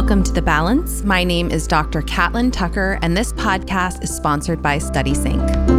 Welcome to The Balance. My name is Dr. Catlin Tucker, and this podcast is sponsored by StudySync.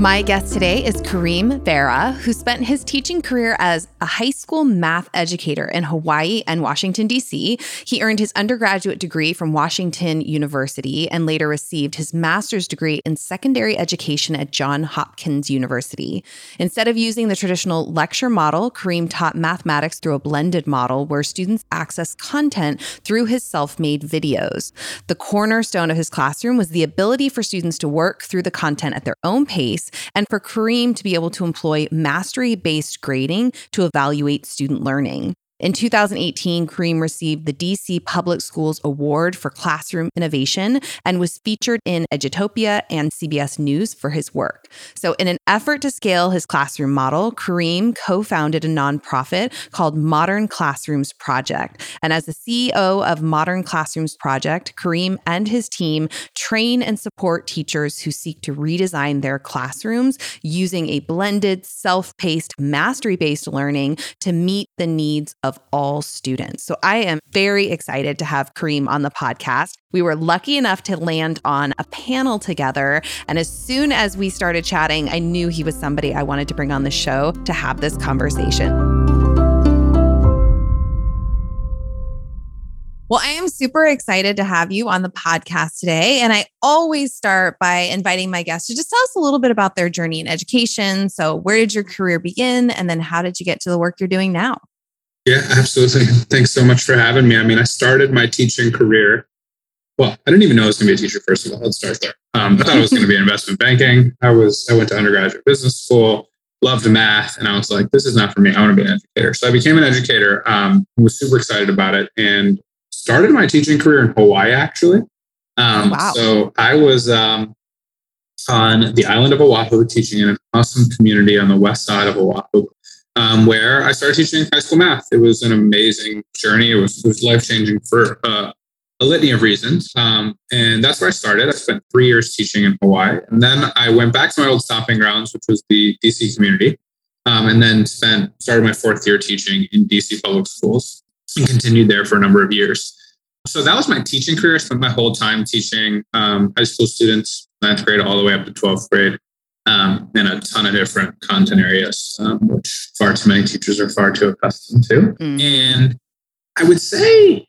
My guest today is Kareem Farah, who spent his teaching career as a high school math educator in Hawaii and Washington, D.C. He earned his undergraduate degree from Washington University and later received his master's degree in secondary education at Johns Hopkins University. Instead of using the traditional lecture model, Kareem taught mathematics through a blended model where students access content through his self made videos. The cornerstone of his classroom was the ability for students to work through the content at their own pace and for Kareem to be able to employ mastery based grading to evaluate student learning. In 2018, Kareem received the DC Public Schools Award for Classroom Innovation and was featured in Edutopia and CBS News for his work. So, in an effort to scale his classroom model, Kareem co founded a nonprofit called Modern Classrooms Project. And as the CEO of Modern Classrooms Project, Kareem and his team train and support teachers who seek to redesign their classrooms using a blended, self paced, mastery based learning to meet the needs of of all students. So I am very excited to have Kareem on the podcast. We were lucky enough to land on a panel together. And as soon as we started chatting, I knew he was somebody I wanted to bring on the show to have this conversation. Well, I am super excited to have you on the podcast today. And I always start by inviting my guests to just tell us a little bit about their journey in education. So, where did your career begin? And then, how did you get to the work you're doing now? Yeah, absolutely. Thanks so much for having me. I mean, I started my teaching career. Well, I didn't even know I was going to be a teacher. First of all, let's start there. Um, I thought I was going to be in investment banking. I was. I went to undergraduate business school. Loved math, and I was like, "This is not for me. I want to be an educator." So I became an educator. Um, was super excited about it, and started my teaching career in Hawaii. Actually, um, wow. So I was um, on the island of Oahu, teaching in an awesome community on the west side of Oahu um, where I started teaching high school math. It was an amazing journey. It was, was life changing for uh, a litany of reasons. Um, and that's where I started. I spent three years teaching in Hawaii. And then I went back to my old stomping grounds, which was the DC community. Um, and then spent started my fourth year teaching in DC public schools and continued there for a number of years. So that was my teaching career. I spent my whole time teaching um, high school students, ninth grade all the way up to 12th grade um, in a ton of different content areas, um, which far too many teachers are far too accustomed to. Mm. And I would say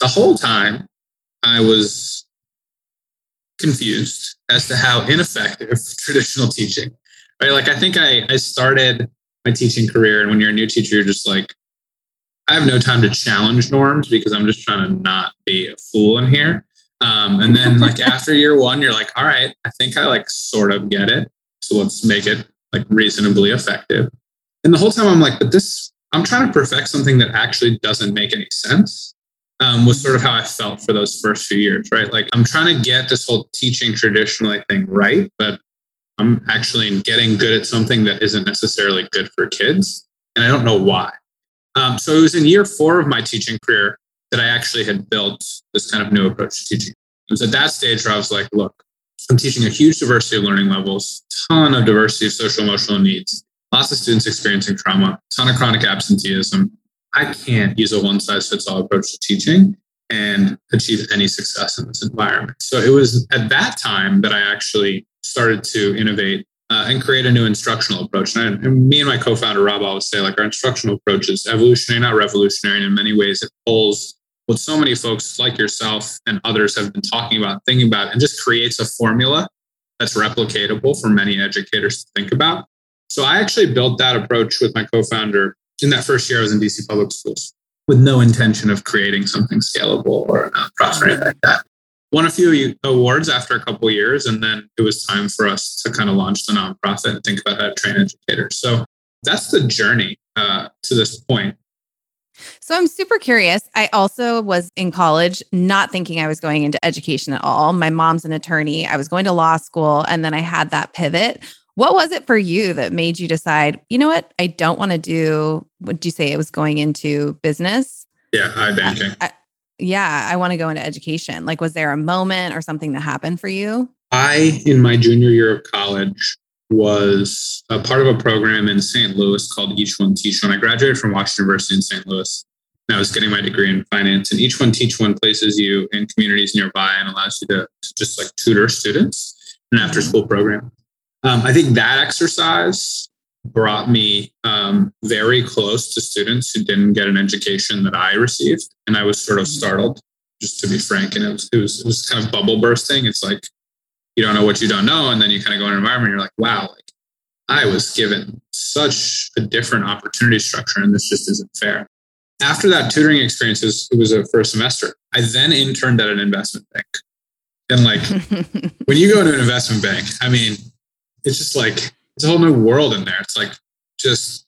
the whole time I was confused as to how ineffective traditional teaching, right? Like, I think I, I started my teaching career, and when you're a new teacher, you're just like, I have no time to challenge norms because I'm just trying to not be a fool in here. Um, and then like after year one, you're like, all right, I think I like sort of get it. So let's make it like reasonably effective. And the whole time I'm like, but this, I'm trying to perfect something that actually doesn't make any sense. Um, was sort of how I felt for those first few years, right? Like I'm trying to get this whole teaching traditionally thing right, but I'm actually getting good at something that isn't necessarily good for kids. And I don't know why. Um, so it was in year four of my teaching career that I actually had built this kind of new approach to teaching. It was at that stage where I was like, look, I'm teaching a huge diversity of learning levels, ton of diversity of social emotional needs, lots of students experiencing trauma, ton of chronic absenteeism. I can't use a one size fits all approach to teaching and achieve any success in this environment. So it was at that time that I actually started to innovate uh, and create a new instructional approach. And, I, and, me and my co-founder Rob always say, like our instructional approach is evolutionary, not revolutionary. And in many ways, it pulls what so many folks like yourself and others have been talking about, thinking about, and just creates a formula that's replicatable for many educators to think about. So I actually built that approach with my co-founder in that first year I was in DC public schools with no intention of creating something scalable or a nonprofit or anything like that. Won a few awards after a couple years, and then it was time for us to kind of launch the nonprofit and think about how to train educators. So that's the journey uh, to this point. So I'm super curious. I also was in college not thinking I was going into education at all. My mom's an attorney. I was going to law school and then I had that pivot. What was it for you that made you decide, you know what? I don't want to do what you say it was going into business? Yeah, high banking. I, I, yeah, I want to go into education. Like was there a moment or something that happened for you? I in my junior year of college was a part of a program in St. Louis called Each One Teach One. I graduated from Washington University in St. Louis. And I was getting my degree in finance. And Each One Teach One places you in communities nearby and allows you to, to just like tutor students in an after school program. Um, I think that exercise brought me um, very close to students who didn't get an education that I received. And I was sort of startled, just to be frank. And it was, it was, it was kind of bubble bursting. It's like, you don't know what you don't know. And then you kind of go in an environment, you're like, wow, like I was given such a different opportunity structure and this just isn't fair. After that tutoring experience, it was a first semester. I then interned at an investment bank. And like when you go to an investment bank, I mean, it's just like it's a whole new world in there. It's like just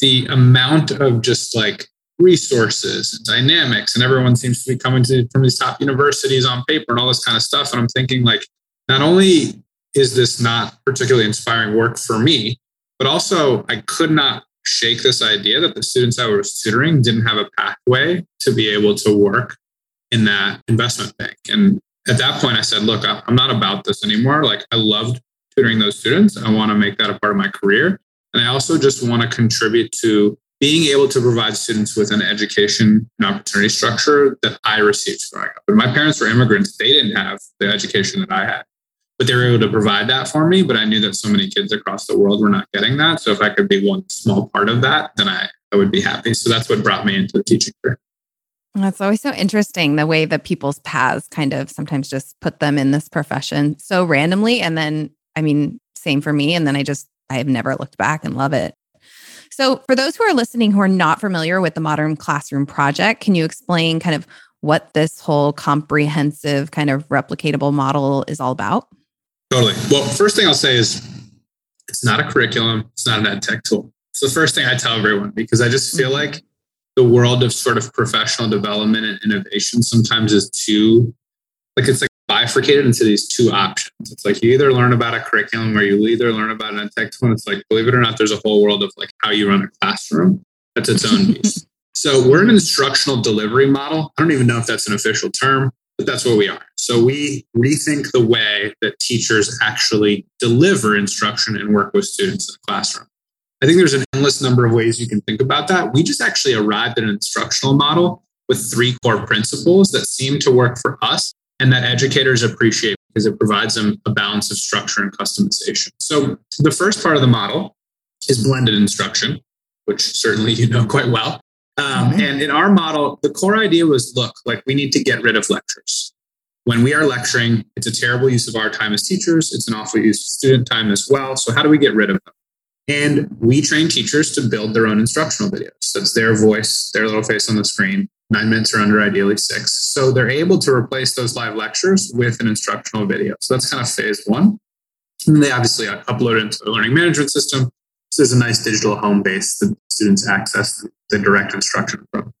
the amount of just like resources and dynamics, and everyone seems to be coming to from these top universities on paper and all this kind of stuff. And I'm thinking like not only is this not particularly inspiring work for me, but also I could not shake this idea that the students I was tutoring didn't have a pathway to be able to work in that investment bank. And at that point, I said, look, I'm not about this anymore. Like, I loved tutoring those students. I want to make that a part of my career. And I also just want to contribute to being able to provide students with an education and opportunity structure that I received growing up. But my parents were immigrants, they didn't have the education that I had but they were able to provide that for me. But I knew that so many kids across the world were not getting that. So if I could be one small part of that, then I, I would be happy. So that's what brought me into the teaching career. That's always so interesting the way that people's paths kind of sometimes just put them in this profession so randomly. And then, I mean, same for me. And then I just, I have never looked back and love it. So, for those who are listening who are not familiar with the Modern Classroom Project, can you explain kind of what this whole comprehensive kind of replicatable model is all about? Totally. Well, first thing I'll say is it's not a curriculum, it's not an ed tech tool. It's the first thing I tell everyone because I just feel mm-hmm. like the world of sort of professional development and innovation sometimes is too like it's like bifurcated into these two options. It's like you either learn about a curriculum or you either learn about an ed tech tool. And it's like, believe it or not, there's a whole world of like how you run a classroom. That's its own beast. so we're an instructional delivery model. I don't even know if that's an official term but that's what we are. So we rethink the way that teachers actually deliver instruction and work with students in the classroom. I think there's an endless number of ways you can think about that. We just actually arrived at an instructional model with three core principles that seem to work for us and that educators appreciate because it provides them a balance of structure and customization. So the first part of the model is blended instruction, which certainly you know quite well. Um, mm-hmm. And in our model, the core idea was look, like we need to get rid of lectures. When we are lecturing, it's a terrible use of our time as teachers. It's an awful use of student time as well. So, how do we get rid of them? And we train teachers to build their own instructional videos. So it's their voice, their little face on the screen. Nine minutes or under, ideally six. So they're able to replace those live lectures with an instructional video. So that's kind of phase one. And they obviously upload it into the learning management system. This is a nice digital home base that students access the direct instruction from.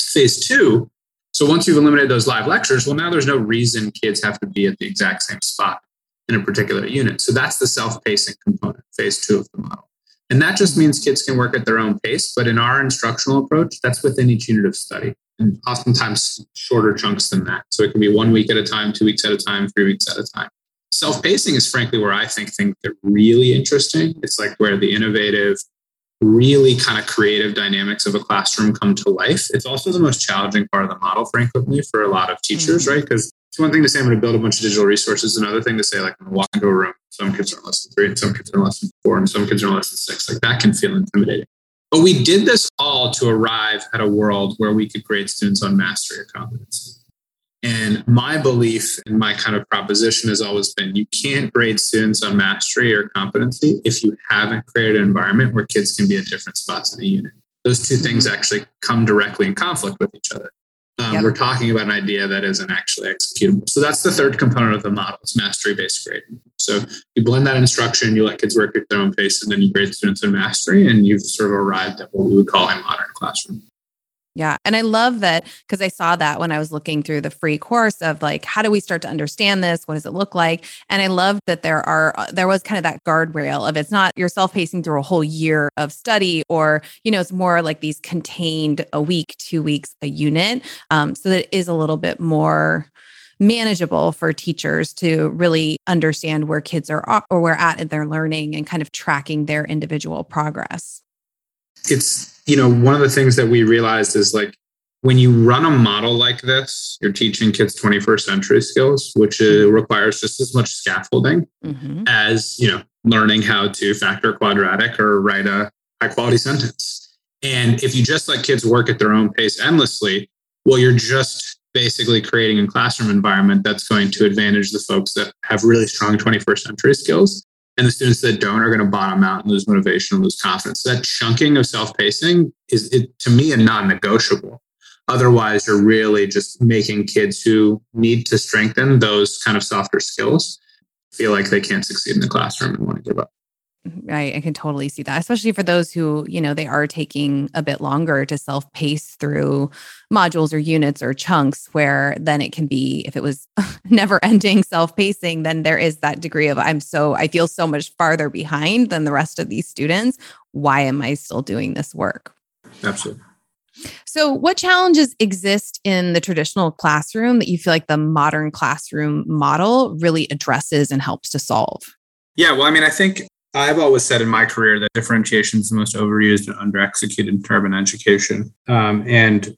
Phase two, so once you've eliminated those live lectures, well, now there's no reason kids have to be at the exact same spot in a particular unit. So that's the self pacing component, phase two of the model. And that just means kids can work at their own pace. But in our instructional approach, that's within each unit of study, and oftentimes shorter chunks than that. So it can be one week at a time, two weeks at a time, three weeks at a time. Self pacing is frankly where I think things get really interesting. It's like where the innovative, really kind of creative dynamics of a classroom come to life. It's also the most challenging part of the model, frankly, for a lot of teachers, mm-hmm. right? Because it's one thing to say I'm going to build a bunch of digital resources. Another thing to say like I'm going to walk into a room. Some kids are in lesson three, and some kids are in lesson four, and some kids are in lesson six. Like that can feel intimidating. But we did this all to arrive at a world where we could grade students on mastery or competency. And my belief and my kind of proposition has always been you can't grade students on mastery or competency if you haven't created an environment where kids can be at different spots in the unit. Those two things mm-hmm. actually come directly in conflict with each other. Um, yep. We're talking about an idea that isn't actually executable. So that's the third component of the model. It's mastery based grading. So you blend that instruction, you let kids work at their own pace, and then you grade students in mastery, and you've sort of arrived at what we would call a modern classroom. Yeah. And I love that because I saw that when I was looking through the free course of like, how do we start to understand this? What does it look like? And I love that there are, uh, there was kind of that guardrail of it's not you're pacing through a whole year of study or, you know, it's more like these contained a week, two weeks, a unit. Um, so that is a little bit more manageable for teachers to really understand where kids are or where at in their learning and kind of tracking their individual progress? It's, you know, one of the things that we realized is like when you run a model like this, you're teaching kids 21st century skills, which uh, requires just as much scaffolding mm-hmm. as, you know, learning how to factor quadratic or write a high quality sentence. And if you just let kids work at their own pace endlessly, well, you're just basically creating a classroom environment that's going to advantage the folks that have really strong 21st century skills. And the students that don't are going to bottom out and lose motivation and lose confidence. So that chunking of self pacing is, it, to me, a non negotiable. Otherwise, you're really just making kids who need to strengthen those kind of softer skills feel like they can't succeed in the classroom and want to give up. Mm-hmm. I, I, can totally see that, especially for those who, you know, they are taking a bit longer to self pace through modules or units or chunks, where then it can be, if it was never ending self pacing, then there is that degree of, I'm so, I feel so much farther behind than the rest of these students. Why am I still doing this work? Absolutely. So, what challenges exist in the traditional classroom that you feel like the modern classroom model really addresses and helps to solve? Yeah, well, I mean, I think I've always said in my career that differentiation is the most overused and under-executed term in education. Um, and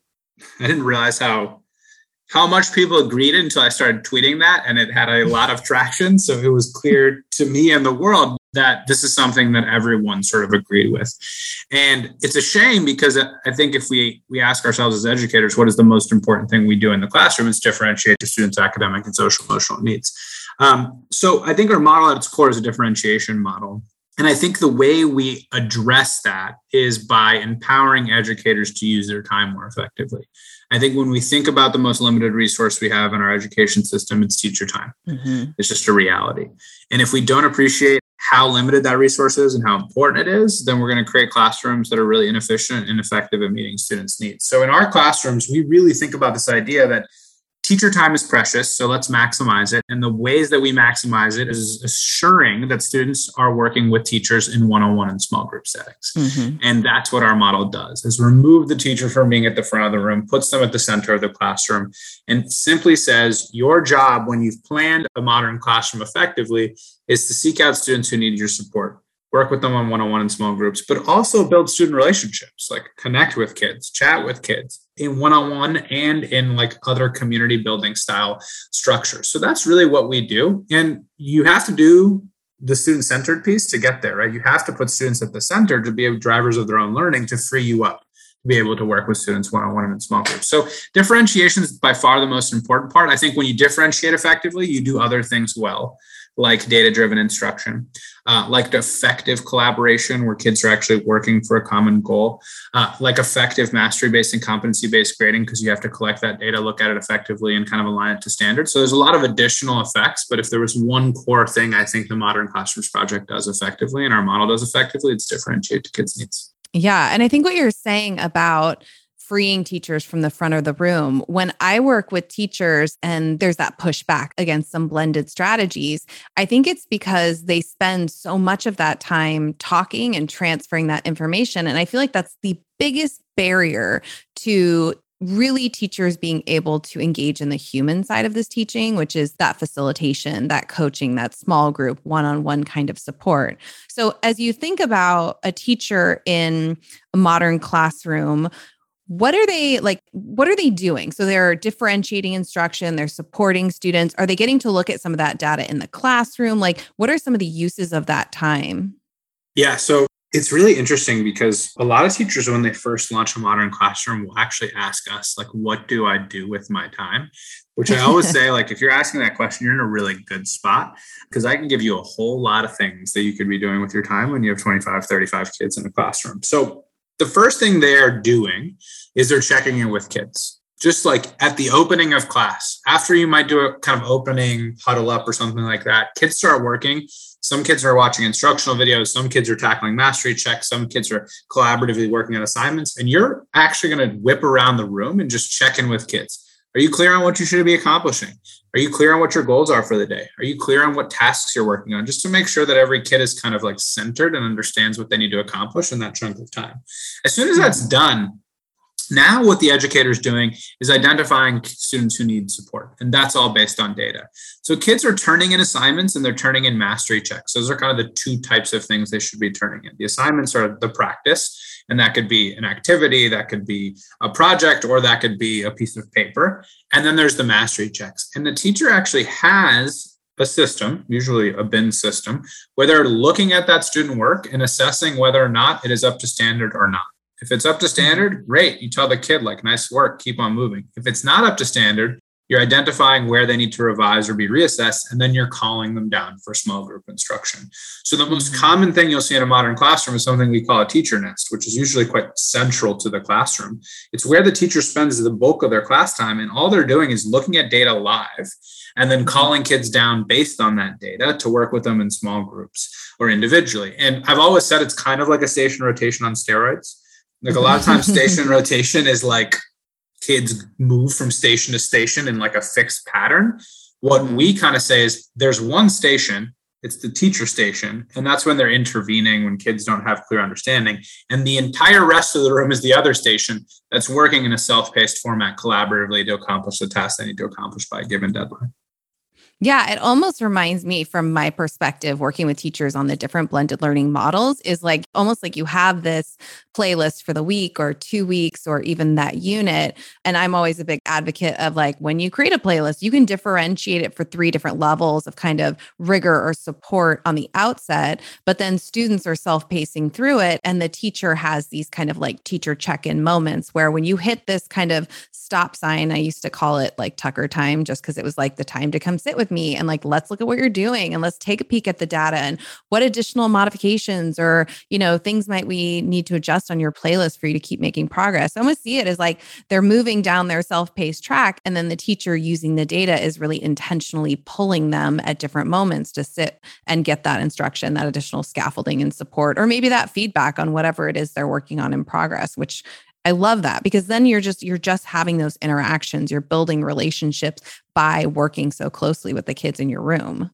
I didn't realize how how much people agreed until I started tweeting that, and it had a lot of traction. So it was clear to me and the world that this is something that everyone sort of agreed with. And it's a shame because I think if we we ask ourselves as educators, what is the most important thing we do in the classroom? It's differentiate the students' academic and social emotional needs. Um, so I think our model at its core is a differentiation model. And I think the way we address that is by empowering educators to use their time more effectively. I think when we think about the most limited resource we have in our education system, it's teacher time. Mm-hmm. It's just a reality. And if we don't appreciate how limited that resource is and how important it is, then we're going to create classrooms that are really inefficient and effective at meeting students' needs. So in our classrooms, we really think about this idea that teacher time is precious, so let's maximize it. And the ways that we maximize it is assuring that students are working with teachers in one-on-one and small group settings. Mm-hmm. And that's what our model does is remove the teacher from being at the front of the room, puts them at the center of the classroom, and simply says, your job when you've planned a modern classroom effectively is to seek out students who need your support work with them on one-on-one and small groups but also build student relationships like connect with kids chat with kids in one-on-one and in like other community building style structures. So that's really what we do. And you have to do the student centered piece to get there right? You have to put students at the center to be drivers of their own learning to free you up to be able to work with students one-on-one and in small groups. So differentiation is by far the most important part. I think when you differentiate effectively you do other things well like data driven instruction, uh, like effective collaboration where kids are actually working for a common goal, uh, like effective mastery based and competency based grading because you have to collect that data, look at it effectively, and kind of align it to standards. So there's a lot of additional effects. But if there was one core thing I think the Modern Classrooms Project does effectively and our model does effectively, it's differentiate to kids' needs. Yeah. And I think what you're saying about freeing teachers from the front of the room. When I work with teachers and there's that pushback against some blended strategies, I think it's because they spend so much of that time talking and transferring that information. And I feel like that's the biggest barrier to really teachers being able to engage in the human side of this teaching, which is that facilitation, that coaching, that small group, one on one kind of support. So, as you think about a teacher in a modern classroom, what are they like what are they doing? So they're differentiating instruction they're supporting students. Are they getting to look at some of that data in the classroom? Like what are some of the uses of that time? Yeah so it's really interesting because a lot of teachers when they first launch a modern classroom will actually ask us like what do i do with my time? Which i always say like if you're asking that question you're in a really good spot because i can give you a whole lot of things that you could be doing with your time when you have 25 35 kids in a classroom. So the first thing they're doing is they're checking in with kids. Just like at the opening of class after you might do a kind of opening huddle up or something like that kids start working. Some kids are watching instructional videos. Some kids are tackling mastery checks. Some kids are collaboratively working on assignments. And you're actually going to whip around the room and just check in with kids. Are you clear on what you should be accomplishing are you clear on what your goals are for the day? Are you clear on what tasks you're working on? Just to make sure that every kid is kind of like centered and understands what they need to accomplish in that chunk of time. As soon as that's done, Now, what the educator is doing is identifying students who need support, and that's all based on data. So, kids are turning in assignments and they're turning in mastery checks. Those are kind of the two types of things they should be turning in. The assignments are the practice, and that could be an activity, that could be a project, or that could be a piece of paper. And then there's the mastery checks. And the teacher actually has a system, usually a bin system, where they're looking at that student work and assessing whether or not it is up to standard or not. If it's up to standard, great. You tell the kid, like, nice work, keep on moving. If it's not up to standard, you're identifying where they need to revise or be reassessed, and then you're calling them down for small group instruction. So, the most mm-hmm. common thing you'll see in a modern classroom is something we call a teacher nest, which is usually quite central to the classroom. It's where the teacher spends the bulk of their class time, and all they're doing is looking at data live and then calling kids down based on that data to work with them in small groups or individually. And I've always said it's kind of like a station rotation on steroids like a lot of times, station rotation is like kids move from station to station in like a fixed pattern. What we kind of say is there's one station, it's the teacher station, and that's when they're intervening when kids don't have clear understanding. And the entire rest of the room is the other station that's working in a self paced format collaboratively to accomplish the task they need to accomplish by a given deadline. Yeah, it almost reminds me from my perspective working with teachers on the different blended learning models is like almost like you have this playlist for the week or 2 weeks or even that unit. And I'm always a big advocate of like when you create a playlist you can differentiate it for three different levels of kind of rigor or support on the outset but then students are self-pacing through it and the teacher has these kind of like teacher check-in moments where when you hit this kind of stop sign I used to call it like Tucker time just cuz it was like the time to come sit with me and like let's look at what you're doing and let's take a peek at the data and what additional modifications or you know things might we need to adjust on your playlist for you to keep making progress. I almost see it as like they're moving down their self-paced track and then the teacher using the data is really intentionally pulling them at different moments to sit and get that instruction that additional scaffolding and support or maybe that feedback on whatever it is they're working on in progress which I love that because then you're just you're just having those interactions, you're building relationships by working so closely with the kids in your room.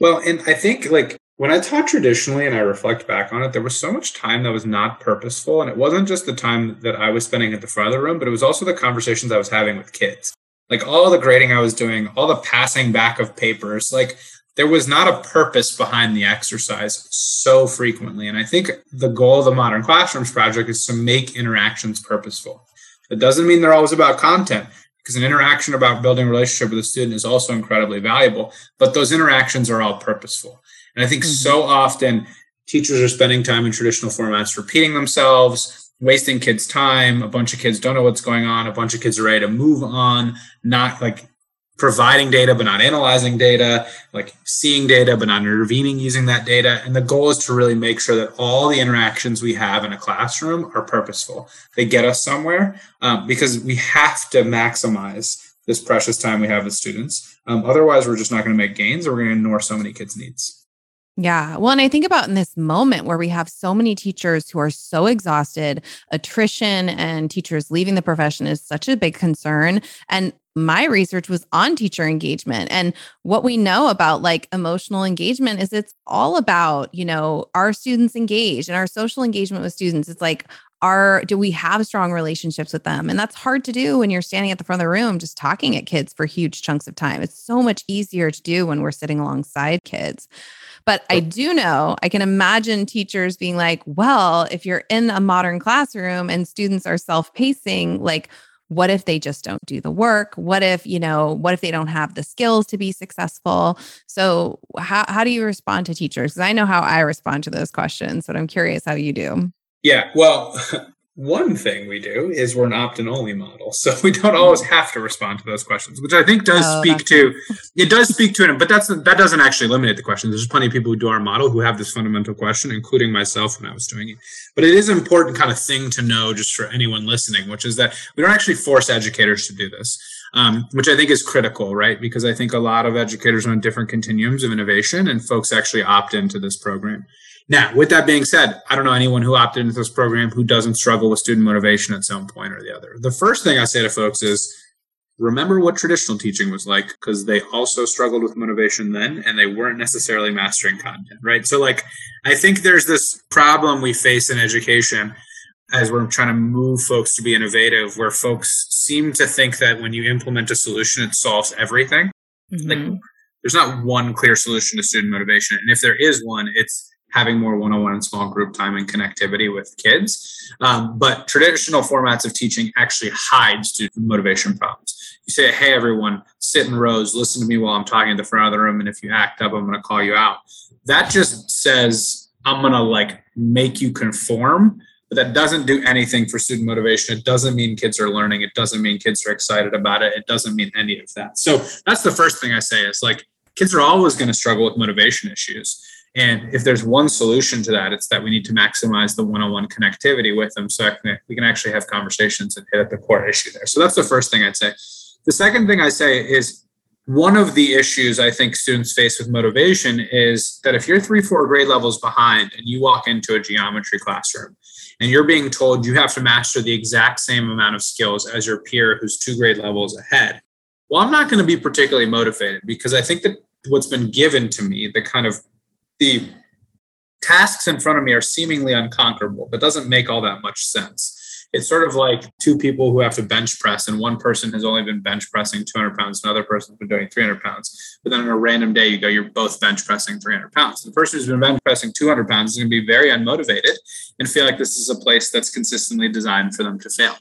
Well, and I think like when I taught traditionally and I reflect back on it, there was so much time that was not purposeful. And it wasn't just the time that I was spending at the front of the room, but it was also the conversations I was having with kids. Like all the grading I was doing, all the passing back of papers, like there was not a purpose behind the exercise so frequently. And I think the goal of the Modern Classrooms Project is to make interactions purposeful. It doesn't mean they're always about content, because an interaction about building a relationship with a student is also incredibly valuable, but those interactions are all purposeful. And I think mm-hmm. so often teachers are spending time in traditional formats repeating themselves, wasting kids' time. A bunch of kids don't know what's going on. A bunch of kids are ready to move on, not like providing data but not analyzing data, like seeing data but not intervening using that data. And the goal is to really make sure that all the interactions we have in a classroom are purposeful. They get us somewhere um, because we have to maximize this precious time we have with students. Um, otherwise, we're just not going to make gains or we're going to ignore so many kids' needs. Yeah. Well, and I think about in this moment where we have so many teachers who are so exhausted, attrition and teachers leaving the profession is such a big concern. And my research was on teacher engagement and what we know about like emotional engagement is it's all about you know our students engaged and our social engagement with students it's like are do we have strong relationships with them and that's hard to do when you're standing at the front of the room just talking at kids for huge chunks of time it's so much easier to do when we're sitting alongside kids but i do know i can imagine teachers being like well if you're in a modern classroom and students are self-pacing like what if they just don't do the work? What if you know what if they don't have the skills to be successful? So how, how do you respond to teachers? Because i know how i respond to those questions but i'm curious how you do. Yeah well one thing we do is we're an opt-in only model so we don't always have to respond to those questions which i think does oh, speak to it does speak to it but that's that doesn't actually eliminate the question. There's plenty of people who do our model who have this fundamental question including myself when i was doing it. But it is an important kind of thing to know just for anyone listening which is that we don't actually force educators to do this um, which i think is critical right? Because i think a lot of educators are on different continuums of innovation and folks actually opt into this program now, with that being said, I don't know anyone who opted into this program who doesn't struggle with student motivation at some point or the other. The first thing I say to folks is remember what traditional teaching was like because they also struggled with motivation then and they weren't necessarily mastering content, right? So, like, I think there's this problem we face in education as we're trying to move folks to be innovative, where folks seem to think that when you implement a solution, it solves everything. Mm-hmm. Like there's not one clear solution to student motivation. And if there is one, it's having more one-on-one and small group time and connectivity with kids. Um, but traditional formats of teaching actually hide student motivation problems. You say, hey, everyone, sit in rows, listen to me while I'm talking at the front of the room. And if you act up, I'm going to call you out. That just says, I'm going to like make you conform but that doesn't do anything for student motivation. It doesn't mean kids are learning. It doesn't mean kids are excited about it. It doesn't mean any of that. So that's the first thing I say is like kids are always going to struggle with motivation issues. And if there's one solution to that, it's that we need to maximize the one-on-one connectivity with them so we can actually have conversations and hit at the core issue there. So that's the first thing I'd say. The second thing I say is one of the issues I think students face with motivation is that if you're three, four grade levels behind and you walk into a geometry classroom and you're being told you have to master the exact same amount of skills as your peer who's two grade levels ahead, well, I'm not going to be particularly motivated because I think that what's been given to me, the kind of the tasks in front of me are seemingly unconquerable. That doesn't make all that much sense it's sort of like two people who have to bench press, and one person has only been bench pressing 200 pounds, another person's been doing 300 pounds. But then on a random day, you go, you're both bench pressing 300 pounds. The person who's been bench pressing 200 pounds is going to be very unmotivated and feel like this is a place that's consistently designed for them to fail.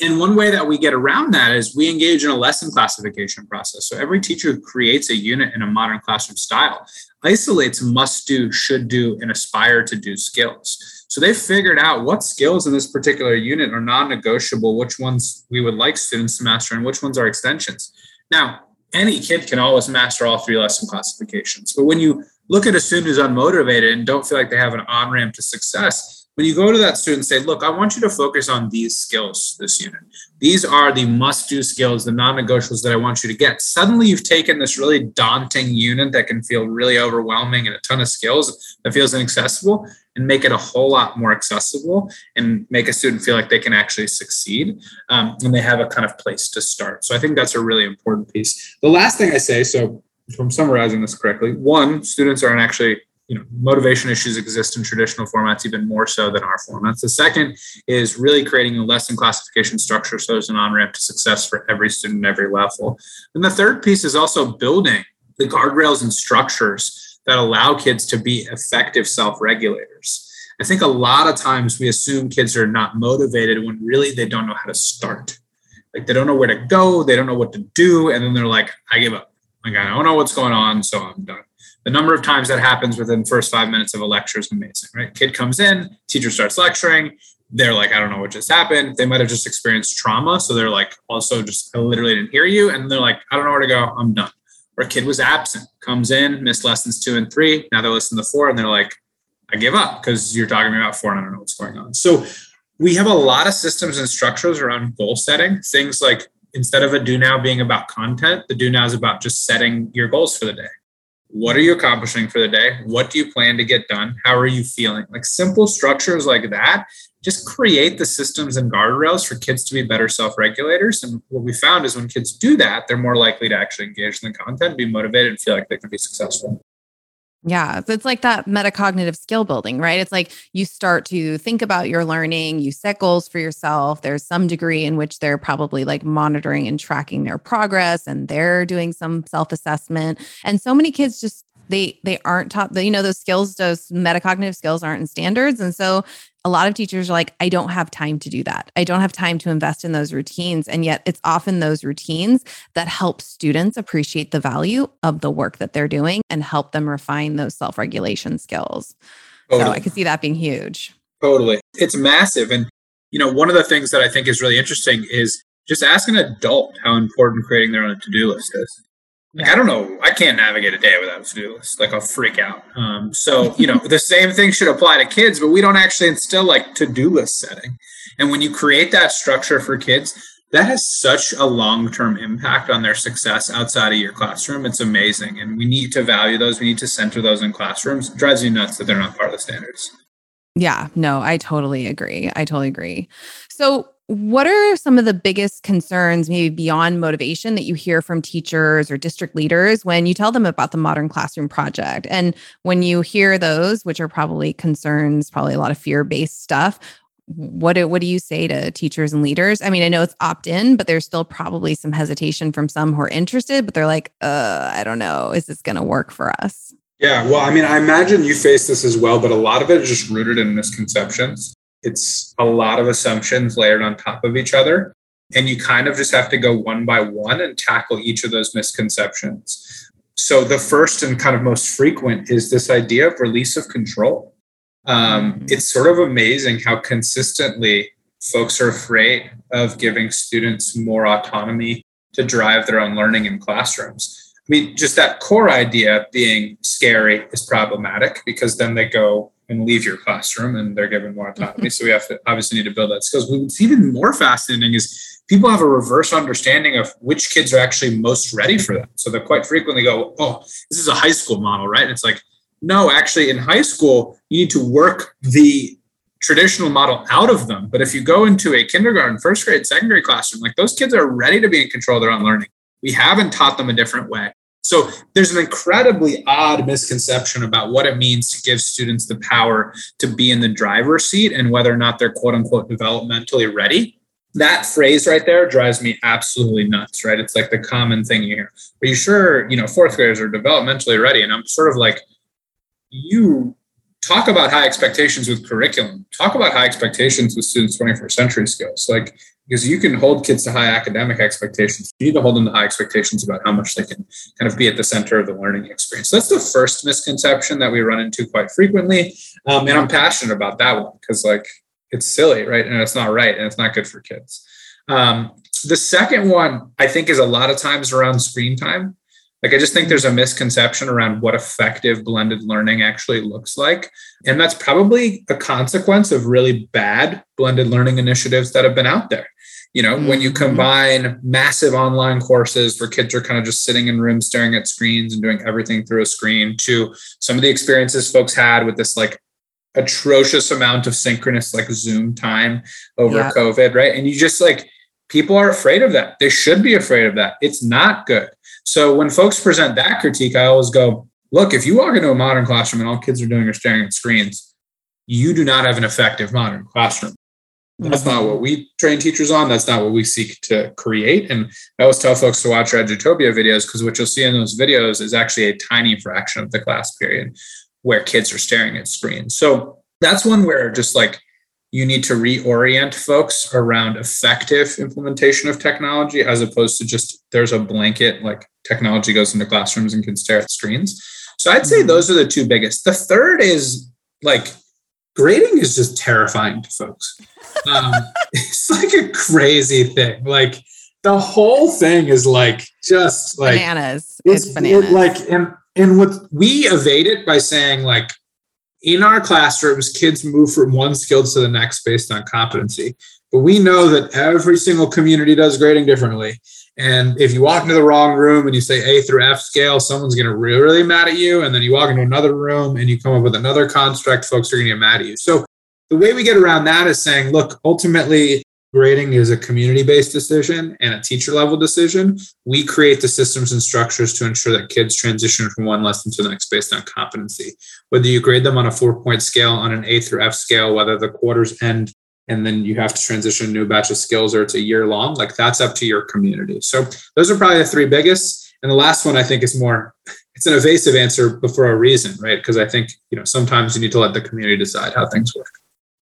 And one way that we get around that is we engage in a lesson classification process. So every teacher who creates a unit in a modern classroom style isolates must do, should do, and aspire to do skills. So they figured out what skills in this particular unit are non-negotiable, which ones we would like students to master, and which ones are extensions. Now, any kid can always master all three lesson classifications, but when you look at a student who's unmotivated and don't feel like they have an on ramp to success, when you go to that student and say, look, I want you to focus on these skills this unit. These are the must do skills, the non negotiables that I want you to get. Suddenly you've taken this really daunting unit that can feel really overwhelming and a ton of skills that feels inaccessible and make it a whole lot more accessible and make a student feel like they can actually succeed um, and they have a kind of place to start. So I think that's a really important piece. The last thing I say, so if I'm summarizing this correctly, one, students aren't actually you know motivation issues exist in traditional formats even more so than our formats. The second is really creating a lesson classification structure so there's an on-ramp to success for every student every level. And the third piece is also building the guardrails and structures that allow kids to be effective self-regulators. I think a lot of times we assume kids are not motivated when really they don't know how to start. Like they don't know where to go they don't know what to do and then they're like i give up. Like i don't know what's going on so i'm done the number of times that happens within first five minutes of a lecture is amazing, right? Kid comes in, teacher starts lecturing. They're like, I don't know what just happened. They might have just experienced trauma. So they're like, also just, I literally didn't hear you. And they're like, I don't know where to go. I'm done. Or kid was absent, comes in, missed lessons two and three. Now they're listening to four and they're like, I give up because you're talking about four and I don't know what's going on. So we have a lot of systems and structures around goal setting. Things like instead of a do now being about content, the do now is about just setting your goals for the day what are you accomplishing for the day? What do you plan to get done? How are you feeling? Like simple structures like that just create the systems and guardrails for kids to be better self regulators. And what we found is when kids do that, they're more likely to actually engage in the content, be motivated, and feel like they can be successful. Yeah. So It's like that metacognitive skill building, right? It's like you start to think about your learning, you set goals for yourself. There's some degree in which they're probably like monitoring and tracking their progress and they're doing some self assessment. And so many kids just they they aren't taught you know those skills those metacognitive skills aren't in standards and so a lot of teachers are like, I don't have time to do that. I don't have time to invest in those routines. And yet it's often those routines that help students appreciate the value of the work that they're doing and help them refine those self regulation skills. Totally. So I could see that being huge. Totally. It's massive. And, you know, one of the things that I think is really interesting is just ask an adult how important creating their own to do list is. Like, I don't know. I can't navigate a day without a to-do list. Like I'll freak out. Um, so you know, the same thing should apply to kids, but we don't actually instill like to-do list setting. And when you create that structure for kids, that has such a long-term impact on their success outside of your classroom. It's amazing, and we need to value those. We need to center those in classrooms. It drives you nuts that they're not part of the standards. Yeah, no, I totally agree. I totally agree. So what are some of the biggest concerns, maybe beyond motivation, that you hear from teachers or district leaders when you tell them about the Modern Classroom Project? And when you hear those, which are probably concerns, probably a lot of fear based stuff, what do, what do you say to teachers and leaders? I mean, I know it's opt in, but there's still probably some hesitation from some who are interested, but they're like, uh, I don't know, is this going to work for us? Yeah, well, I mean, I imagine you face this as well, but a lot of it is just rooted in misconceptions. It's a lot of assumptions layered on top of each other. And you kind of just have to go one by one and tackle each of those misconceptions. So, the first and kind of most frequent is this idea of release of control. Um, mm-hmm. it's sort of amazing how consistently folks are afraid of giving students more autonomy to drive their own learning in classrooms. I mean, just that core idea being scary is problematic because then they go and leave your classroom and they're given more autonomy. So we have to obviously need to build that skills. But what's even more fascinating is people have a reverse understanding of which kids are actually most ready for that. So they quite frequently go, "Oh, this is a high school model, right?" And it's like, no, actually, in high school, you need to work the traditional model out of them. But if you go into a kindergarten, first grade, secondary classroom, like those kids are ready to be in control of their own learning. We haven't taught them a different way. So there's an incredibly odd misconception about what it means to give students the power to be in the driver's seat and whether or not they're quote unquote developmentally ready. That phrase right there drives me absolutely nuts, right? It's like the common thing you hear. Are you sure, you know, fourth graders are developmentally ready? And I'm sort of like, you talk about high expectations with curriculum talk about high expectations with students 21st century skills like because you can hold kids to high academic expectations. You need to hold them to high expectations about how much they can kind of be at the center of the learning experience. So that's the first misconception that we run into quite frequently. Um, and i'm passionate about that one because like it's silly right? And it's not right and it's not good for kids. Um, the second one i think is a lot of times around screen time. Like, I just think there's a misconception around what effective blended learning actually looks like. And that's probably a consequence of really bad blended learning initiatives that have been out there. You know, mm-hmm. when you mm-hmm. combine massive online courses where kids are kind of just sitting in rooms staring at screens and doing everything through a screen to some of the experiences folks had with this like atrocious amount of synchronous like Zoom time over yeah. COVID, right? And you just like, people are afraid of that. They should be afraid of that. It's not good. So when folks present that critique, I always go, look, if you walk into a modern classroom and all kids are doing are staring at screens, you do not have an effective modern classroom. That's not what we train teachers on. That's not what we seek to create. And I always tell folks to watch our Edutopia videos because what you'll see in those videos is actually a tiny fraction of the class period where kids are staring at screens. So that's one where just like you need to reorient folks around effective implementation of technology as opposed to just there's a blanket like technology goes into classrooms and can stare at screens. So I'd say mm-hmm. those are the two biggest. The third is like grading is just terrifying to folks. Um, it's like a crazy thing. Like the whole thing is like just like bananas. It's, it's bananas. It, like and and what we evade it by saying like in our classrooms, kids move from one skill to the next based on competency. But we know that every single community does grading differently. And if you walk into the wrong room and you say A through F scale, someone's going to really, really mad at you. And then you walk into another room and you come up with another construct, folks are going to get mad at you. So the way we get around that is saying, look, ultimately, grading is a community based decision and a teacher level decision. We create the systems and structures to ensure that kids transition from one lesson to the next based on competency. Whether you grade them on a four point scale, on an A through F scale, whether the quarters end and then you have to transition a new batch of skills or it's a year long, like that's up to your community. So those are probably the three biggest. And the last one I think is more, it's an evasive answer, but for a reason, right? Because I think, you know, sometimes you need to let the community decide how things work.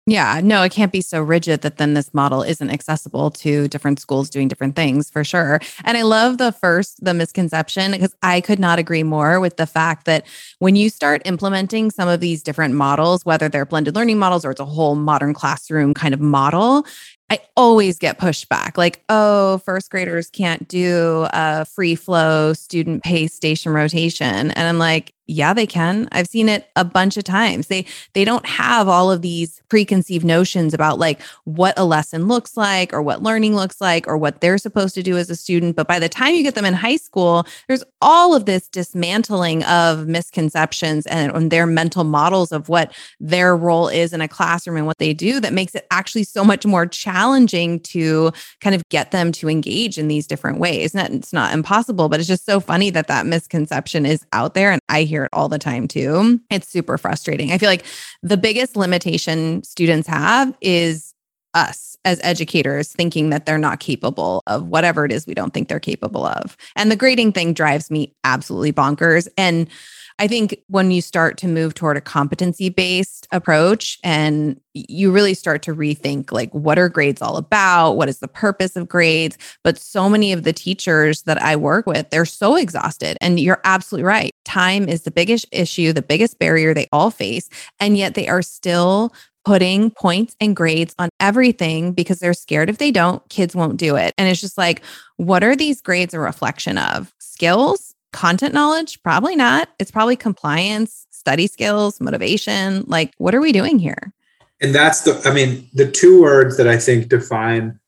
Yeah, no, it can't be so rigid that then this model isn't accessible to different schools doing different things for sure. And I love the first, the misconception, because I could not agree more with the fact that when you start implementing some of these different models, whether they're blended learning models or it's a whole modern classroom kind of model, I always get pushback like, oh, first graders can't do a free flow student pace station rotation. And I'm like, yeah, they can. I've seen it a bunch of times. They they don't have all of these preconceived notions about like what a lesson looks like or what learning looks like or what they're supposed to do as a student, but by the time you get them in high school, there's all of this dismantling of misconceptions and, and their mental models of what their role is in a classroom and what they do that makes it actually so much more challenging to kind of get them to engage in these different ways. And it's not impossible, but it's just so funny that that misconception is out there and I hear hear it all the time too. It's super frustrating. I feel like the biggest limitation students have is us as educators thinking that they're not capable of whatever it is we don't think they're capable of. And the grading thing drives me absolutely bonkers. And I think when you start to move toward a competency based approach and you really start to rethink like what are grades all about? What is the purpose of grades? But so many of the teachers that I work with, they're so exhausted. And you're absolutely right. Time is the biggest issue, the biggest barrier they all face. And yet they are still putting points and grades on everything because they're scared if they don't, kids won't do it. And it's just like, what are these grades a reflection of? Skills? Content knowledge? Probably not. It's probably compliance, study skills, motivation. Like, what are we doing here? And that's the, I mean, the two words that I think define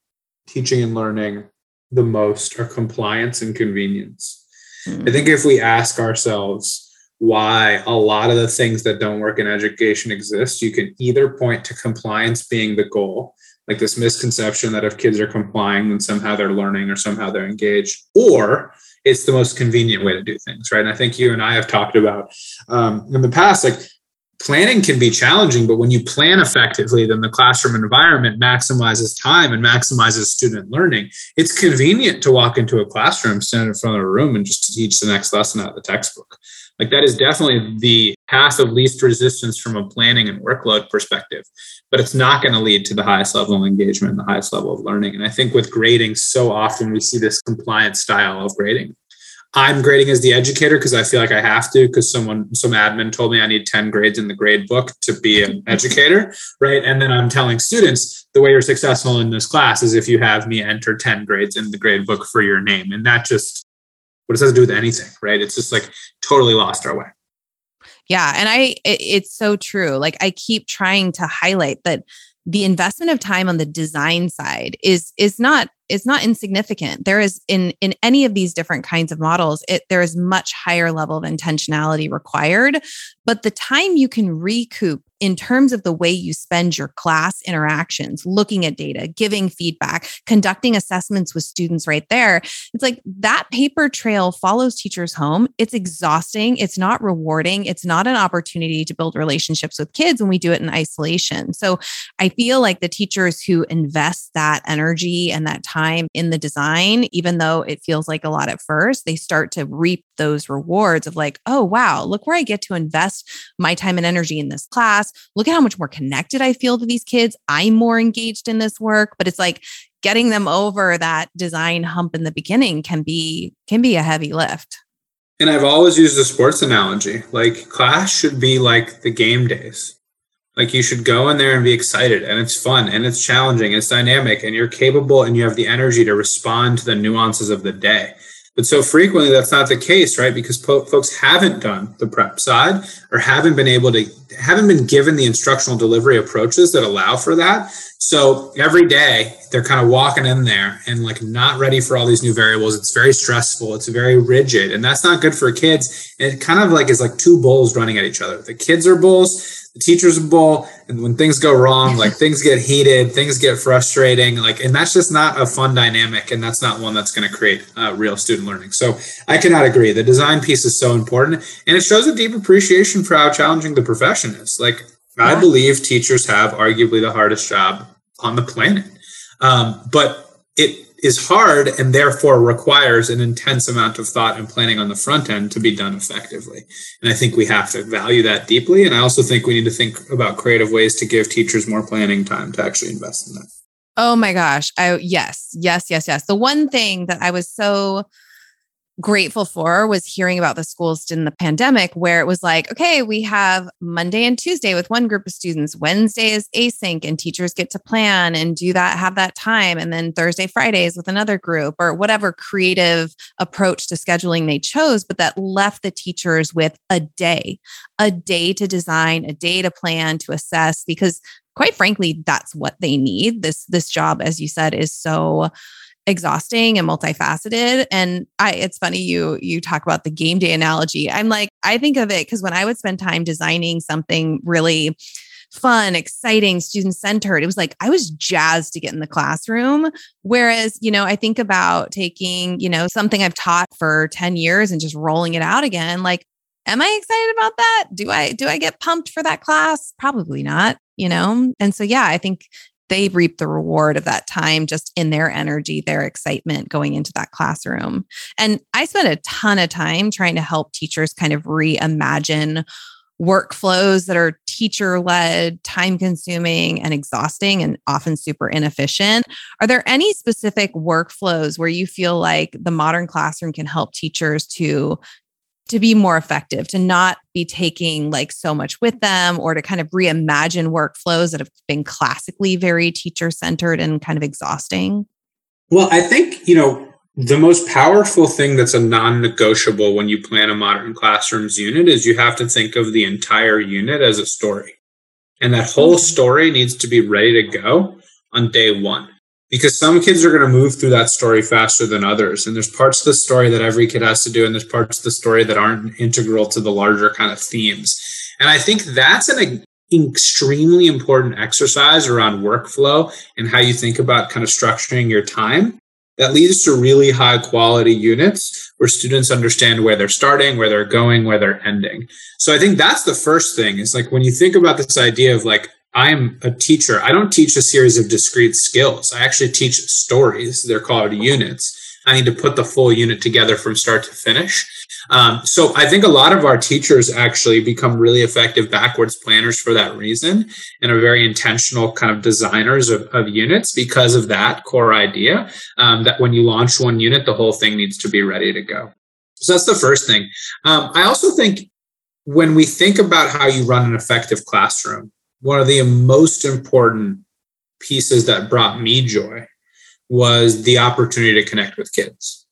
teaching and learning the most are compliance and convenience. Mm-hmm. I think if we ask ourselves, why a lot of the things that don't work in education exist. You can either point to compliance being the goal, like this misconception that if kids are complying, then somehow they're learning or somehow they're engaged, or it's the most convenient way to do things, right? And I think you and I have talked about um, in the past, like planning can be challenging, but when you plan effectively, then the classroom environment maximizes time and maximizes student learning. It's convenient to walk into a classroom, stand in front of a room, and just teach the next lesson out of the textbook. Like that is definitely the path of least resistance from a planning and workload perspective, but it's not going to lead to the highest level of engagement and the highest level of learning. And I think with grading, so often we see this compliance style of grading. I'm grading as the educator because I feel like I have to because someone some admin told me I need 10 grades in the grade book to be an educator, right? And then I'm telling students the way you're successful in this class is if you have me enter 10 grades in the grade book for your name. And that just what does that do with anything, right? It's just like totally lost our way. Yeah. And I, it, it's so true. Like I keep trying to highlight that the investment of time on the design side is is not is not insignificant there is in in any of these different kinds of models it there is much higher level of intentionality required but the time you can recoup in terms of the way you spend your class interactions, looking at data, giving feedback, conducting assessments with students right there. It's like that paper trail follows teachers home. It's exhausting. It's not rewarding. It's not an opportunity to build relationships with kids when we do it in isolation. So I feel like the teachers who invest that energy and that time in the design, even though it feels like a lot at first, they start to reap those rewards of like, oh, wow, look where I get to invest my time and energy in this class. Look at how much more connected I feel to these kids. I'm more engaged in this work, but it's like getting them over that design hump in the beginning can be can be a heavy lift. And I've always used a sports analogy. Like class should be like the game days. Like you should go in there and be excited and it's fun and it's challenging, it's dynamic and you're capable and you have the energy to respond to the nuances of the day. But so frequently that's not the case, right? Because po- folks haven't done the prep side or haven't been able to, haven't been given the instructional delivery approaches that allow for that. So every day they're kind of walking in there and like not ready for all these new variables. It's very stressful. It's very rigid and that's not good for kids. And it kind of like is like two bulls running at each other. The kids are bulls the teacher's a bull and when things go wrong like things get heated things get frustrating like and that's just not a fun dynamic and that's not one that's going to create uh, real student learning so i cannot agree the design piece is so important and it shows a deep appreciation for how challenging the profession is like yeah. i believe teachers have arguably the hardest job on the planet um, but it is hard and therefore requires an intense amount of thought and planning on the front end to be done effectively. And I think we have to value that deeply. And I also think we need to think about creative ways to give teachers more planning time to actually invest in that. Oh my gosh. I yes, yes, yes, yes. The one thing that I was so grateful for was hearing about the schools in the pandemic where it was like, okay, we have Monday and Tuesday with one group of students, Wednesday is async, and teachers get to plan and do that, have that time. And then Thursday, Fridays with another group or whatever creative approach to scheduling they chose, but that left the teachers with a day, a day to design, a day to plan, to assess, because quite frankly, that's what they need. This, this job, as you said, is so exhausting and multifaceted. And i it's funny you you talk about the game day analogy. I'm like i think of it because when i would spend time designing something really fun exciting student centered it was like i was jazzed to get in the classroom. Whereas you know i think about taking you know something i've taught for 10 years and just rolling it out again like am i excited about that? Do i do i get pumped for that class? Probably not you know? And so yeah i think they reap the reward of that time just in their energy, their excitement going into that classroom. And I spent a ton of time trying to help teachers kind of reimagine workflows that are teacher led, time consuming, and exhausting, and often super inefficient. Are there any specific workflows where you feel like the modern classroom can help teachers to? To be more effective to not be taking like so much with them or to kind of reimagine workflows that have been classically very teacher centered and kind of exhausting? Well i think you know the most powerful thing that's a non-negotiable when you plan a modern classrooms unit is you have to think of the entire unit as a story. And that whole mm-hmm. story needs to be ready to go on day one because some kids are going to move through that story faster than others and there's parts of the story that every kid has to do and there's parts of the story that aren't integral to the larger kind of themes and i think that's an extremely important exercise around workflow and how you think about kind of structuring your time that leads to really high quality units where students understand where they're starting, where they're going, where they're ending. So I think that's the first thing is like when you think about this idea of like, I'm a teacher, I don't teach a series of discrete skills. I actually teach stories. They're called units. I need to put the full unit together from start to finish. Um, so I think a lot of our teachers actually become really effective backwards planners for that reason and are very intentional kind of designers of, of units because of that core idea um, that when you launch one unit, the whole thing needs to be ready to go. So that's the first thing. Um, I also think when we think about how you run an effective classroom, one of the most important pieces that brought me joy was the opportunity to connect with kids.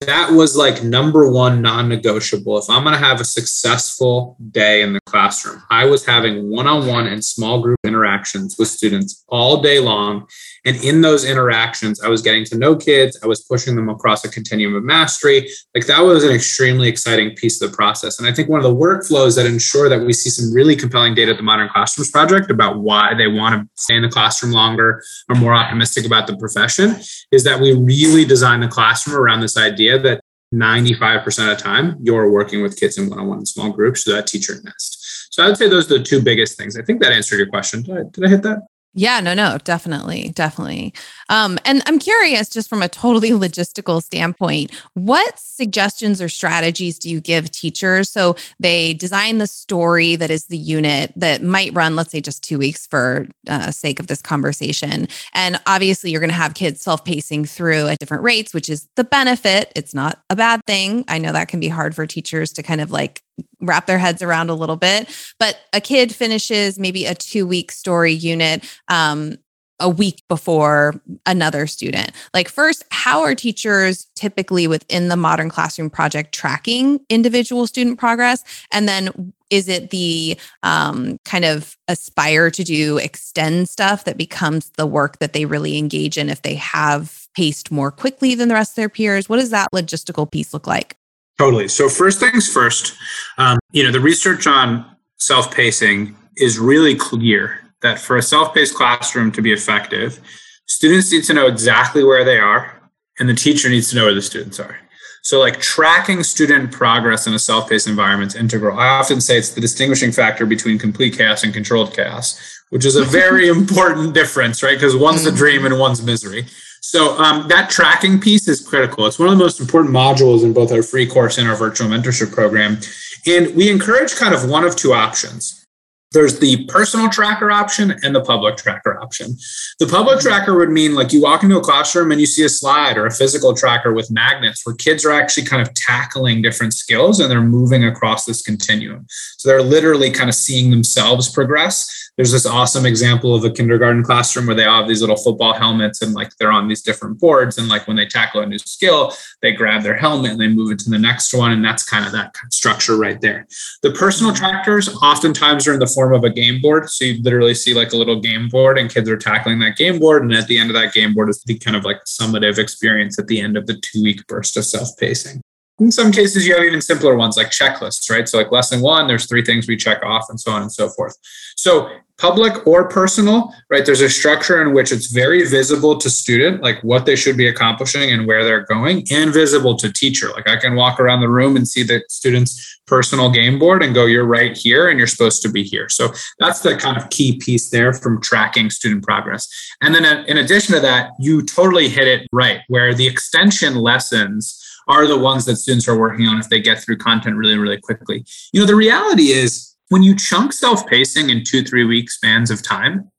That was like number one non negotiable. If I'm going to have a successful day in the classroom, I was having one on one and small group interactions with students all day long and in those interactions, I was getting to know kids. I was pushing them across a continuum of mastery. Like that was an extremely exciting piece of the process. And I think one of the workflows that ensure that we see some really compelling data at the Modern Classrooms Project about why they want to stay in the classroom longer or more optimistic about the profession is that we really design the classroom around this idea that 95% of the time you're working with kids in one-on-one small groups so that teacher nest. So I would say those are the two biggest things. I think that answered your question. Did I, did I hit that? Yeah, no, no, definitely, definitely. Um, and I'm curious, just from a totally logistical standpoint, what suggestions or strategies do you give teachers so they design the story that is the unit that might run, let's say, just two weeks for uh, sake of this conversation? And obviously, you're going to have kids self-pacing through at different rates, which is the benefit. It's not a bad thing. I know that can be hard for teachers to kind of like wrap their heads around a little bit. But a kid finishes maybe a two week story unit um, a week before another student. Like, first, how are teachers typically within the modern classroom project tracking individual student progress? And then is it the um, kind of aspire to do extend stuff that becomes the work that they really engage in if they have paced more quickly than the rest of their peers? What does that logistical piece look like? Totally. So first things first, um, you know, the research on self-pacing is really clear that for a self-paced classroom to be effective, students need to know exactly where they are, and the teacher needs to know where the students are. So, like tracking student progress in a self-paced environment is integral. I often say it's the distinguishing factor between complete chaos and controlled chaos, which is a very important difference, right? Because one's a dream and one's misery. So um, that tracking piece is critical. It's one of the most important modules in both our free course and our virtual mentorship program. And we encourage kind of one of two options. There's the personal tracker option and the public tracker option. The public tracker would mean like you walk into a classroom and you see a slide or a physical tracker with magnets where kids are actually kind of tackling different skills and they're moving across this continuum. So they're literally kind of seeing themselves progress there's this awesome example of a kindergarten classroom where they all have these little football helmets and like they're on these different boards and like when they tackle a new skill they grab their helmet and they move it to the next one and that's kind of that structure right there. The personal tractors oftentimes are in the form of a game board so you literally see like a little game board and kids are tackling that game board and at the end of that game board is the kind of like summative experience at the end of the two week burst of self-pacing in some cases you have even simpler ones like checklists right? So like lesson one there's three things we check off and so on and so forth. So public or personal right there's a structure in which it's very visible to student like what they should be accomplishing and where they're going and visible to teacher. Like i can walk around the room and see the student's personal game board and go you're right here and you're supposed to be here. So that's the kind of key piece there from tracking student progress. And then in addition to that you totally hit it right where the extension lessons are the ones that students are working on if they get through content really, really quickly. You know, the reality is when you chunk self pacing in two, three week spans of time,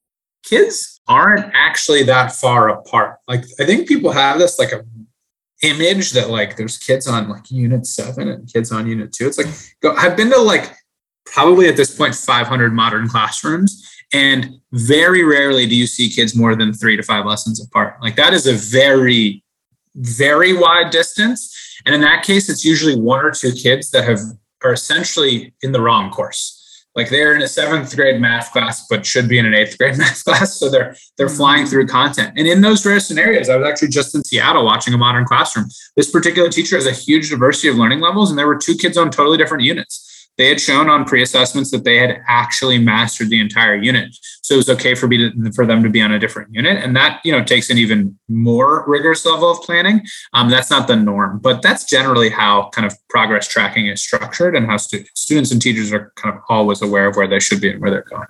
kids aren't actually that far apart. Like, I think people have this like a image that like there's kids on like unit seven and kids on unit two. It's like, I've been to like probably at this point 500 modern classrooms and very rarely do you see kids more than three to five lessons apart like that is a very very wide distance. And in that case, it's usually one or two kids that have are essentially in the wrong course. Like they're in a seventh grade math class, but should be in an eighth grade math class. So they're they're mm-hmm. flying through content. And in those rare scenarios, I was actually just in Seattle watching a modern classroom. This particular teacher has a huge diversity of learning levels, and there were two kids on totally different units they had shown on pre-assessments that they had actually mastered the entire unit. So it was okay for me to, for them to be on a different unit. And that you know takes an even more rigorous level of planning. Um, that's not the norm but that's generally how kind of progress tracking is structured and how stu- students and teachers are kind of always aware of where they should be and where they're going.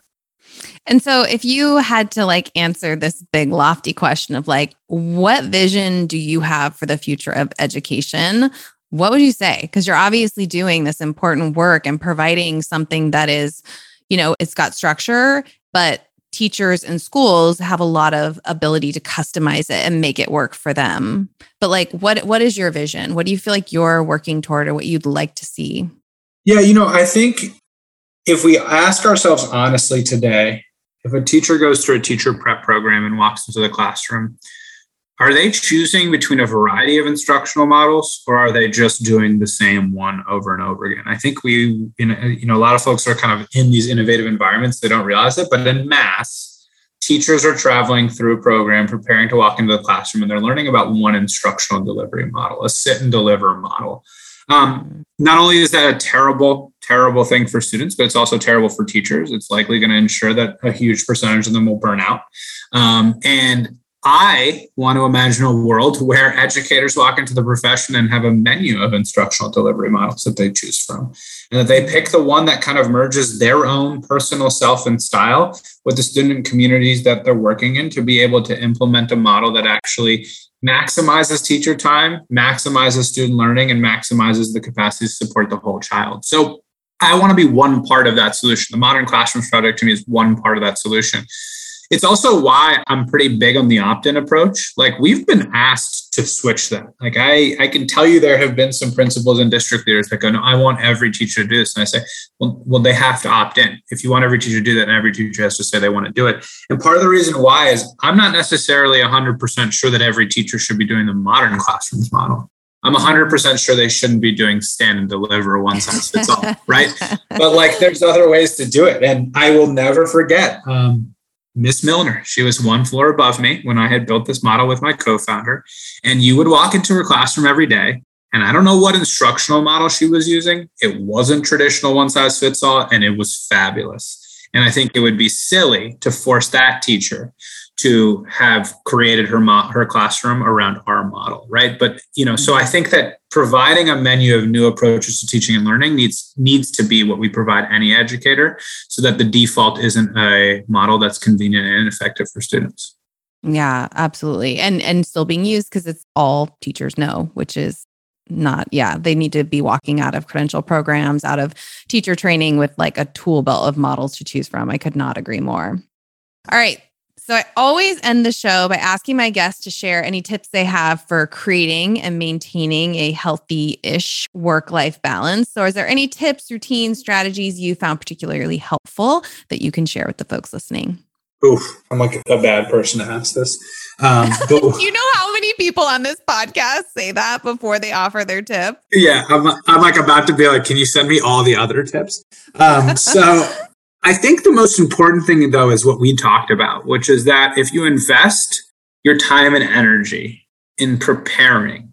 And so if you had to like answer this big lofty question of like what vision do you have for the future of education what would you say? Because you're obviously doing this important work and providing something that is, you know, it's got structure, but teachers and schools have a lot of ability to customize it and make it work for them. But like what what is your vision? What do you feel like you're working toward or what you'd like to see? Yeah, you know, I think if we ask ourselves honestly today, if a teacher goes through a teacher prep program and walks into the classroom, are they choosing between a variety of instructional models or are they just doing the same one over and over again? I think we you know, a lot of folks are kind of in these innovative environments they don't realize it but in mass teachers are traveling through a program preparing to walk into the classroom and they're learning about one instructional delivery model a sit and deliver model. Um, not only is that a terrible terrible thing for students but it's also terrible for teachers. It's likely going to ensure that a huge percentage of them will burn out. Um, and I want to imagine a world where educators walk into the profession and have a menu of instructional delivery models that they choose from, and that they pick the one that kind of merges their own personal self and style with the student communities that they're working in to be able to implement a model that actually maximizes teacher time, maximizes student learning, and maximizes the capacity to support the whole child. So I want to be one part of that solution. The Modern Classrooms Project to me is one part of that solution. It's also why I'm pretty big on the opt-in approach. Like we've been asked to switch that. Like I, I can tell you there have been some principals and district leaders that go, no, I want every teacher to do this. And I say, well, well, they have to opt in. If you want every teacher to do that, and every teacher has to say they want to do it. And part of the reason why is I'm not necessarily 100% sure that every teacher should be doing the modern classrooms model. I'm 100% sure they shouldn't be doing stand and deliver one size fits all, right? But like there's other ways to do it. And I will never forget. Um, Miss Milner. She was one floor above me when I had built this model with my co founder. And you would walk into her classroom every day. And I don't know what instructional model she was using. It wasn't traditional one size fits all, and it was fabulous. And I think it would be silly to force that teacher to have created her mo- her classroom around our model right? But you know so i mm-hmm. think that providing a menu of new approaches to teaching and learning needs needs to be what we provide any educator so that the default isn't a model that's convenient and effective for students. Yeah absolutely. And and still being used because it's all teachers know which is not yeah they need to be walking out of credential programs out of teacher training with like a tool belt of models to choose from. I could not agree more. All right so I always end the show by asking my guests to share any tips they have for creating and maintaining a healthy ish work life balance. So, is there any tips, routines, strategies you found particularly helpful that you can share with the folks listening? Oof, I'm like a bad person to ask this. Um, but, you know how many people on this podcast say that before they offer their tip? Yeah, I'm, I'm like about to be like, can you send me all the other tips? Um, so I think the most important thing, though, is what we talked about, which is that if you invest your time and energy in preparing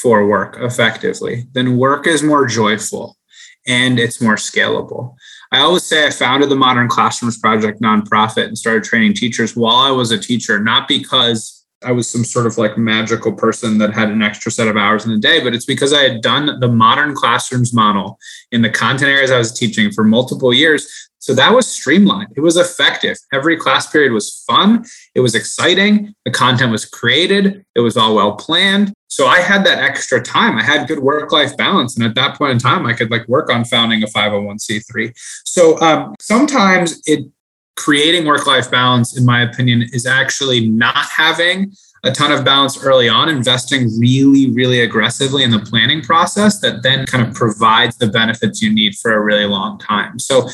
for work effectively, then work is more joyful and it's more scalable. I always say I founded the Modern Classrooms Project nonprofit and started training teachers while I was a teacher, not because I was some sort of like magical person that had an extra set of hours in a day, but it's because I had done the modern classrooms model in the content areas I was teaching for multiple years. So that was streamlined. It was effective. Every class period was fun. It was exciting. The content was created. It was all well planned. So I had that extra time. I had good work life balance. And at that point in time, I could like work on founding a 501c3. So um, sometimes it creating work life balance, in my opinion, is actually not having a ton of balance early on, investing really, really aggressively in the planning process that then kind of provides the benefits you need for a really long time. So,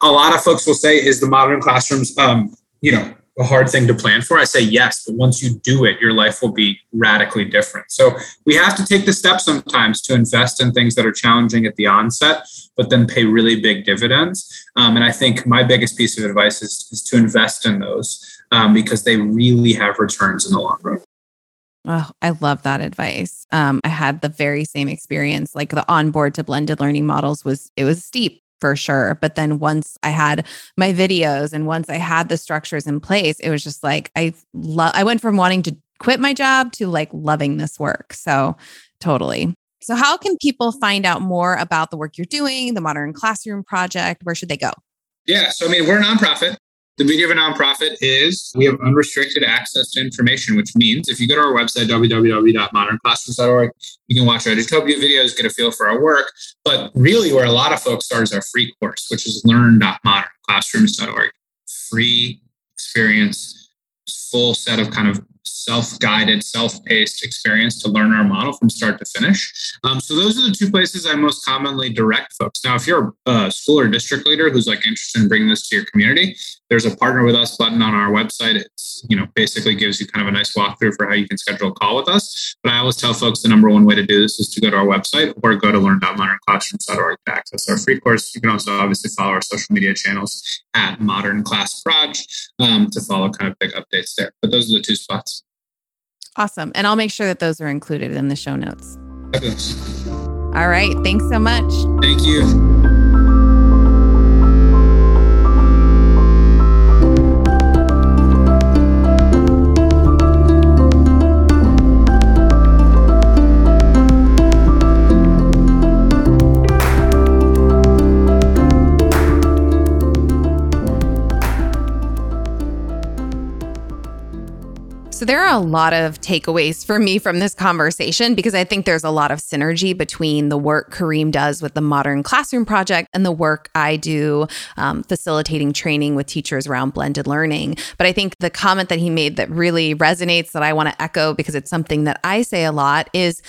a lot of folks will say, is the modern classrooms, um, you know, a hard thing to plan for? I say yes, but once you do it, your life will be radically different. So we have to take the steps sometimes to invest in things that are challenging at the onset, but then pay really big dividends. Um, and I think my biggest piece of advice is, is to invest in those um, because they really have returns in the long run. Oh, I love that advice. Um, I had the very same experience. Like the onboard to blended learning models was it was steep for sure. But then once I had my videos and once I had the structures in place, it was just like I love I went from wanting to quit my job to like loving this work. So totally. So how can people find out more about the work you're doing, the Modern Classroom Project? Where should they go? Yeah, so I mean, we're a nonprofit. The beauty of a nonprofit is we have unrestricted access to information, which means if you go to our website, www.modernclassrooms.org, you can watch our Edutopia videos, get a feel for our work. But really, where a lot of folks start is our free course, which is learn.modernclassrooms.org. Free experience, full set of kind of self-guided, self-paced experience to learn our model from start to finish. Um, so those are the two places I most commonly direct folks. Now, if you're a school or district leader who's like interested in bringing this to your community, there's a partner with us button on our website. It's, you know, basically gives you kind of a nice walkthrough for how you can schedule a call with us. But I always tell folks the number one way to do this is to go to our website or go to learn.modernclassrooms.org to access our free course. You can also obviously follow our social media channels at Modern Class Proj um, to follow kind of big updates there. But those are the two spots. Awesome. And I'll make sure that those are included in the show notes. All right. Thanks so much. Thank you. So there are a lot of takeaways for me from this conversation because I think there's a lot of synergy between the work Kareem does with the Modern Classroom Project and the work I do um, facilitating training with teachers around blended learning. But I think the comment that he made that really resonates that I want to echo because it's something that I say a lot is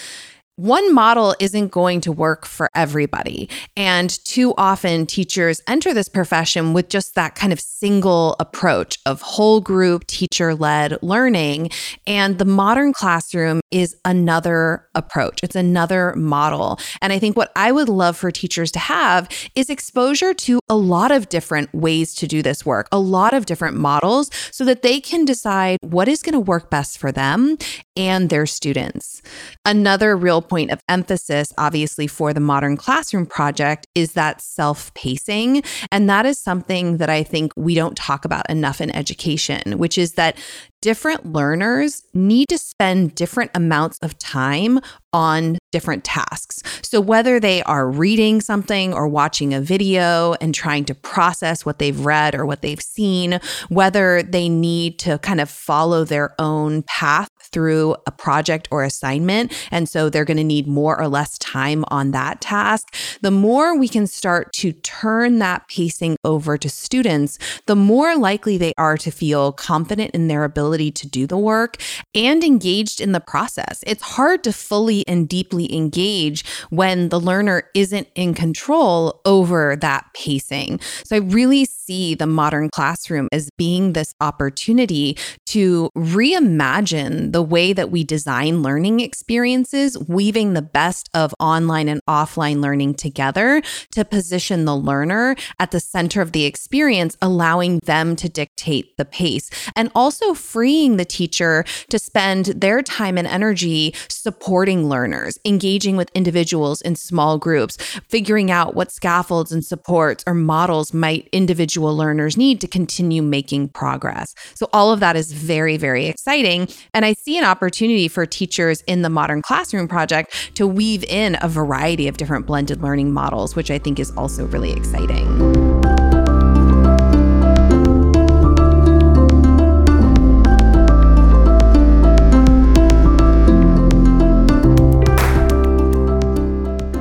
one model isn't going to work for everybody. And too often, teachers enter this profession with just that kind of single approach of whole group, teacher led learning. And the modern classroom is another approach, it's another model. And I think what I would love for teachers to have is exposure to a lot of different ways to do this work, a lot of different models, so that they can decide what is going to work best for them and their students. Another real point of emphasis, obviously, for the Modern Classroom Project is that self pacing. And that is something that I think we don't talk about enough in education, which is that different learners need to spend different amounts of time on different tasks. So, whether they are reading something or watching a video and trying to process what they've read or what they've seen, whether they need to kind of follow their own path through a project or assignment. And so they're going to need more or less time on that task. The more we can start to turn that pacing over to students, the more likely they are to feel confident in their ability to do the work and engaged in the process. It's hard to fully and deeply engage when the learner isn't in control over that pacing. So I really see the modern classroom as being this opportunity to reimagine the way that we design learning experiences, weaving the best of online and offline learning together to position the learner at the center of the experience, allowing them to dictate the pace and also freeing the teacher to spend their time and energy supporting learners, engaging with individuals in small groups, figuring out what scaffolds and supports or models might individual learners need to continue making progress. So, all of that is very, very exciting. And I see an opportunity for teachers in the Modern Classroom Project to weave in a variety of different blended learning models, which I think is also really exciting.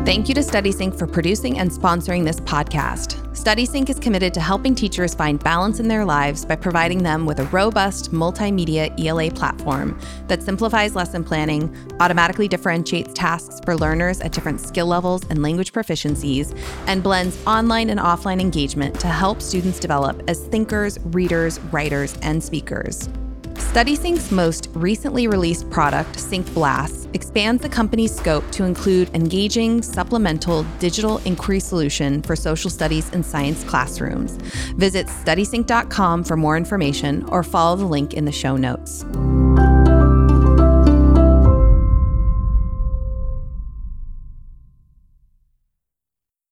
Thank you to StudySync for producing and sponsoring this podcast. StudySync is committed to helping teachers find balance in their lives by providing them with a robust multimedia ELA platform that simplifies lesson planning, automatically differentiates tasks for learners at different skill levels and language proficiencies, and blends online and offline engagement to help students develop as thinkers, readers, writers, and speakers. StudySync's most recently released product, Sync Blast, expands the company's scope to include engaging supplemental digital inquiry solution for social studies and science classrooms. Visit studysync.com for more information or follow the link in the show notes.